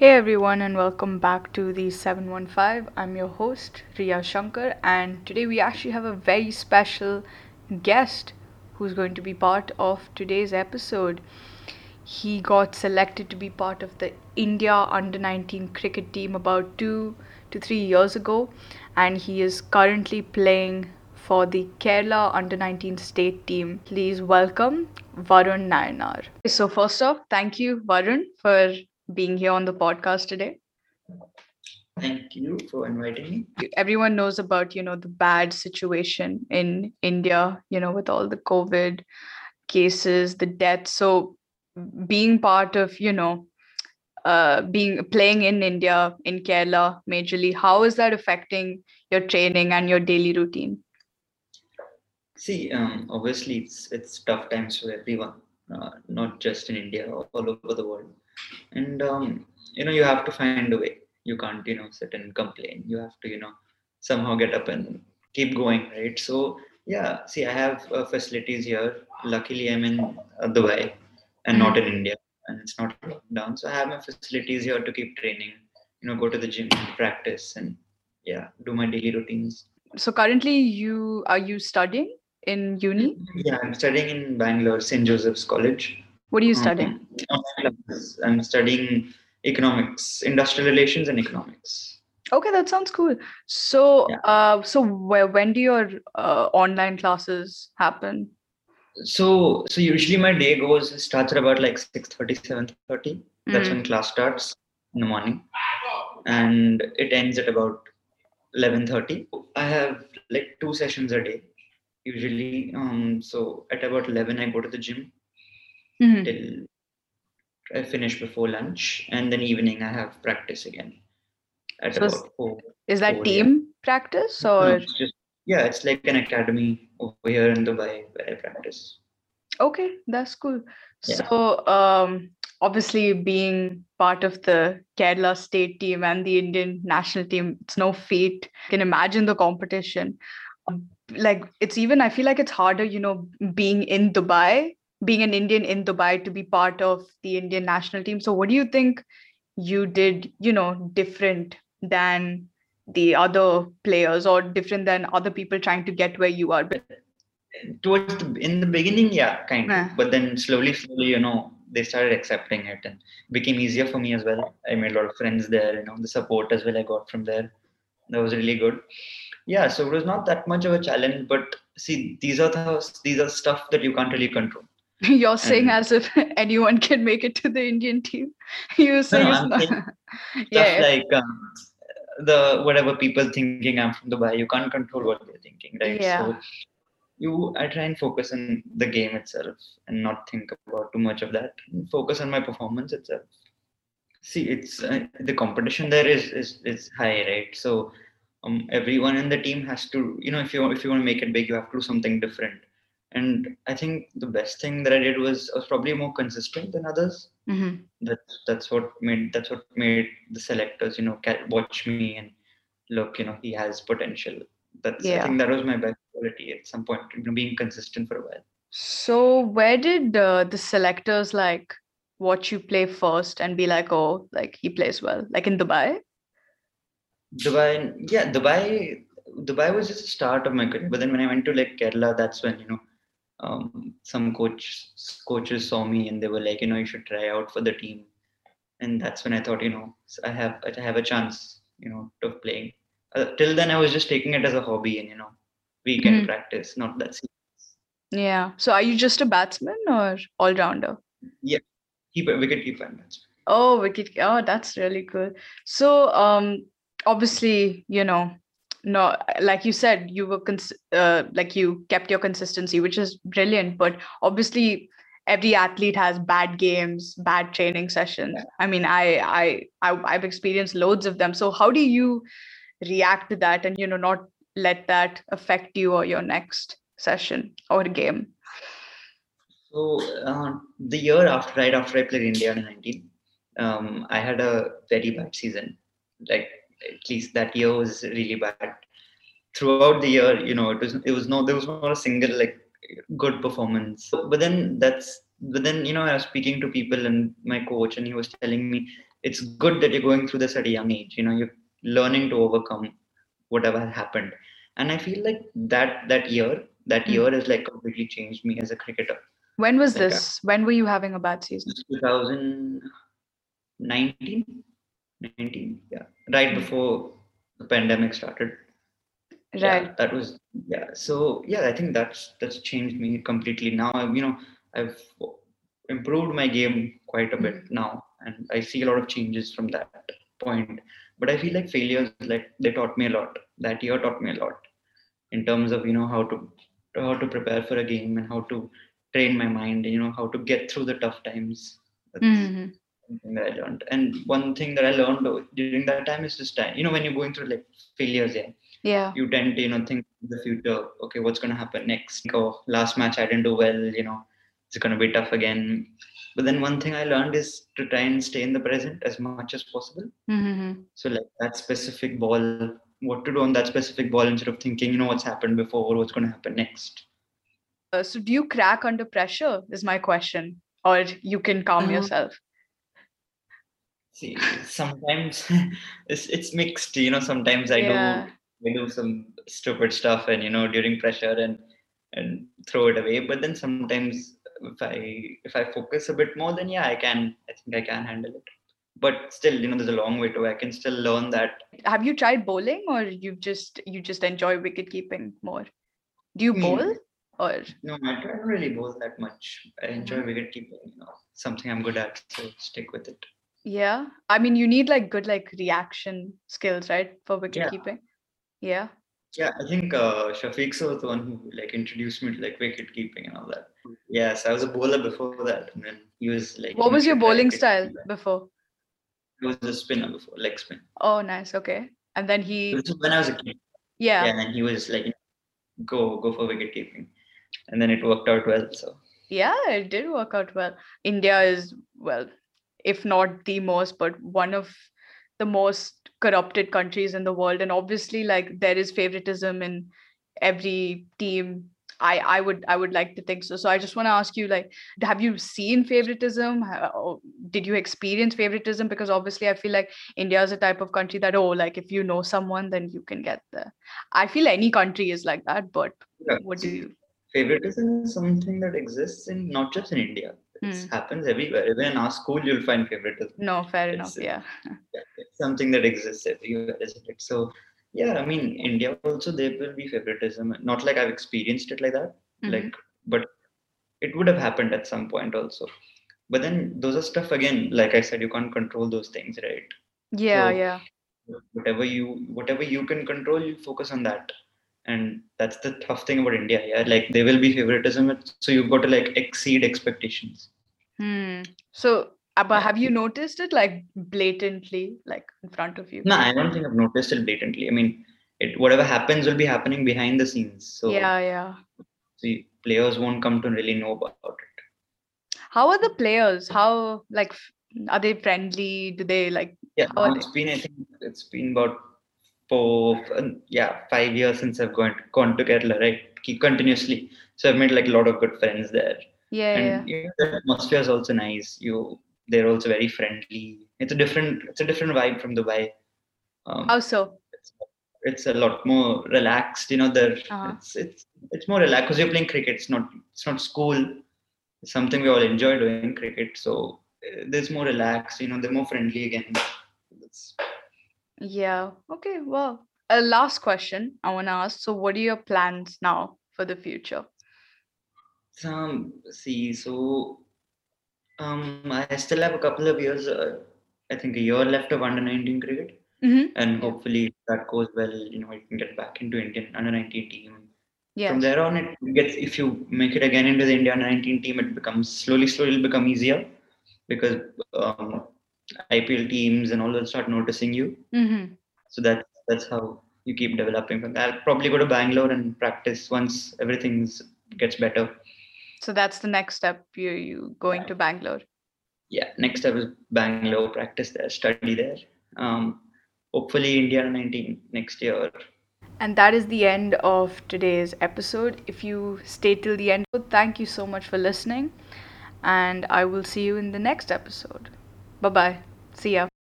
Hey everyone, and welcome back to the 715. I'm your host, Riya Shankar, and today we actually have a very special guest who's going to be part of today's episode. He got selected to be part of the India under 19 cricket team about two to three years ago, and he is currently playing for the Kerala under 19 state team. Please welcome Varun Nayanar. So, first off, thank you, Varun, for being here on the podcast today. Thank you for inviting me. Everyone knows about, you know, the bad situation in India, you know, with all the COVID cases, the deaths. So being part of, you know, uh, being playing in India, in Kerala, majorly, how is that affecting your training and your daily routine? See, um, obviously, it's it's tough times for everyone, not just in India, all over the world. And um, you know you have to find a way. You can't you know sit and complain. You have to you know somehow get up and keep going right? So yeah see i have uh, facilities here. Luckily i'm in uh, dubai and mm-hmm. not in india and it's not down. So i have my facilities here to keep training you know go to the gym and practice and yeah do my daily routines. So currently you are you studying in uni yeah i'm studying in bangalore st joseph's college what are you studying? I'm studying economics, industrial relations, and economics. Okay, that sounds cool. So, yeah. uh, so where, when do your uh, online classes happen? So, so usually my day goes starts at about like 6:30, 7:30. That's mm. when class starts in the morning, and it ends at about 11:30. I have like two sessions a day usually. Um, so at about 11, I go to the gym mm-hmm. till I finish before lunch, and then evening I have practice again. At so about four, is that four, team yeah. practice or? No, it's just, yeah, it's like an academy over here in Dubai where I practice. Okay, that's cool. Yeah. So, um, obviously, being part of the Kerala state team and the Indian national team, it's no feat. You can imagine the competition. Like, it's even, I feel like it's harder, you know, being in Dubai being an Indian in Dubai to be part of the Indian national team. So what do you think you did, you know, different than the other players or different than other people trying to get where you are? But towards the, in the beginning, yeah, kind of. But then slowly, slowly, you know, they started accepting it and became easier for me as well. I made a lot of friends there, you know, the support as well I got from there. That was really good. Yeah, so it was not that much of a challenge, but see, these are the these are stuff that you can't really control You're saying as if anyone can make it to the Indian team. You say no, no, not. yeah. like um, the whatever people thinking I'm from Dubai, you can't control what they're thinking, right? Yeah. So you, I try and focus on the game itself and not think about too much of that. Focus on my performance itself. See, it's uh, the competition there is is is high, right? So um, everyone in the team has to, you know, if you if you want to make it big, you have to do something different. And i think the best thing that i did was I was probably more consistent than others. Mm-hmm. that's that's what made that's what made the selectors you know watch me and look you know he has potential. That's yeah. i think that was my best quality at some point you know being consistent for a while. So where did uh, the selectors like watch you play first and be like oh like he plays well like in dubai dubai yeah dubai dubai was just the start of my career but then when i went to like kerala that's when you know um, some coach coaches saw me and they were like, you know, you should try out for the team. And that's when I thought, you know, I have I have a chance, you know, of playing. Uh, till then, I was just taking it as a hobby and you know, weekend mm-hmm. practice, not that serious. Yeah. So, are you just a batsman or all rounder? Yeah, keeper, wicket keeper, and batsman. Oh, wicket. Oh, that's really cool. So, um, obviously, you know, no like you said you were cons- uh, like you kept your consistency which is brilliant but obviously every athlete has bad games bad training sessions. I mean I, I i i've experienced loads of them. So how do you react to that and you know not let that affect you or your next session or game? So uh, the year after right after i played india in 19 um, i had a very bad season. Like at least that year was really bad. Throughout the year, you know, it was it was no there was not a single like good performance. But then that's but then you know I was speaking to people and my coach and he was telling me it's good that you're going through this at a young age. You know, you're learning to overcome whatever happened. And I feel like that that year, that Mm. year has like completely changed me as a cricketer. When was Like, this? When were you having a bad season? 2019, 19, yeah, right before the pandemic started. Right. Yeah, that was yeah. So yeah, I think that's that's changed me completely. Now I, you know I've improved my game quite a bit Mhm. now, and I see a lot of changes from that point. But I feel like failures, like they taught me a lot. That year taught me a lot in terms of you know how to how to prepare for a game and how to train my mind. You know how to get through the tough times. Mhm. Something that I learned. And one thing that I learned during that time is just time. You know when you're going through like failures, yeah Yeah. you tend to you know think of the future okay what's going to happen next oh last match i didn't do well you know it's going to be tough again but then one thing i learned is to try and stay in the present as much as possible Mhm. so like that specific ball what to do on that specific ball instead of thinking you know what's happened before what's going to happen next Uh, so do you crack under pressure? Is my question, or you can calm Uh, yourself? See sometimes it's it's mixed you know sometimes i Yeah. do i do some stupid stuff and you know during pressure and and throw it away but then sometimes if i if i focus a bit more then yeah i can i think i can handle it but still you know there's a long way to i can still learn that Have you tried bowling, or you just you just enjoy wicket keeping more? Do you Hmm. bowl, or no i don't really bowl that much i enjoy Mhm. wicket keeping you know something i'm good at so stick with it yeah? I mean, you need like good like reaction skills, right, for wicket Yeah. keeping. Yeah. Yeah, I think uh, Shafiq Sir was the one who like introduced me to like wicket keeping and all that. Yes, I was a bowler before that, and then he was like. What was your bowling style keeping." before? It was a spinner before, leg spin. Oh, nice. Okay. And then he, This is when I was a kid. yeah, Yeah, and then he was like, "Go, go for wicket keeping," and then it worked out well. So Yeah, it did work out well. India is, well, if not the most, but one of the most corrupted countries in the world. And obviously, like there is favoritism in every team. I, I would I would like to think so. So I just want to ask you, like, have you seen favoritism? Or oh, Did you experience favoritism? Because obviously, I feel like India is a type of country that oh, like if you know someone, then you can get there. I feel any country is like that, but yeah, what do you? favoritism is something that exists in not just in India. It Hmm. happens everywhere. Even in our school, you'll find favoritism. No, fair enough. It's- Yeah. yeah, it's something that exists everywhere, isn't it? So yeah, I mean, India also there will be favoritism. Not like I've experienced it like that, Mhm. like, but it would have happened at some point also. But then those are stuff again. Like I said, you can't control those things, right? Yeah, So- yeah. Whatever you whatever you can control, you focus on that. And that's the tough thing about India. Yeah, like there will be favoritism, so you've got to like exceed expectations. Hmm. So, but have you noticed it like blatantly, like in front of you? No, I don't think I've noticed it blatantly. I mean, it whatever happens will be happening behind the scenes. So Yeah, yeah. the players won't come to really know about it. How are the players? How like are they friendly? Do they like? Yeah, it's been I think it's been about four, uh, yeah, five years since I've gone gone to Kerala, right? Keep continuously. So I've made like a lot of good friends there, Yeah, yeah. and you know, the atmosphere is also nice. You they're also very friendly. It's a different it's a different vibe from Dubai. Um, How so? it's, it's a lot more relaxed. You know, there Uh-huh. it's it's it's more relaxed because you're playing cricket. It's not it's not school. It's something we all enjoy doing cricket. So uh, there's more relaxed. You know, they're more friendly again. It's, Yeah. Okay. Well, a last question I want to ask. So, what are your plans now for the future? um, see, so um, I still have a couple of years. Uh, I think a year left of under 19 cricket, Mm-hmm. and hopefully if that goes well. You know, I can get back into Indian under 19 team. Yes. From there on, it gets if you make it again into the India under 19 team, it becomes slowly, slowly it'll become easier because um, IPL teams and all will start noticing you. Mm-hmm. So that that's how you keep developing from that. I'll probably go to Bangalore and practice once everything's gets better. So that's the next step. You you going to Bangalore? Yeah, next step is Bangalore, practice there, study there. Um, hopefully India 19 next year. And that is the end of today's episode. If you stay till the end, thank you so much for listening. And I will see you in the next episode. Bye bye. See ya.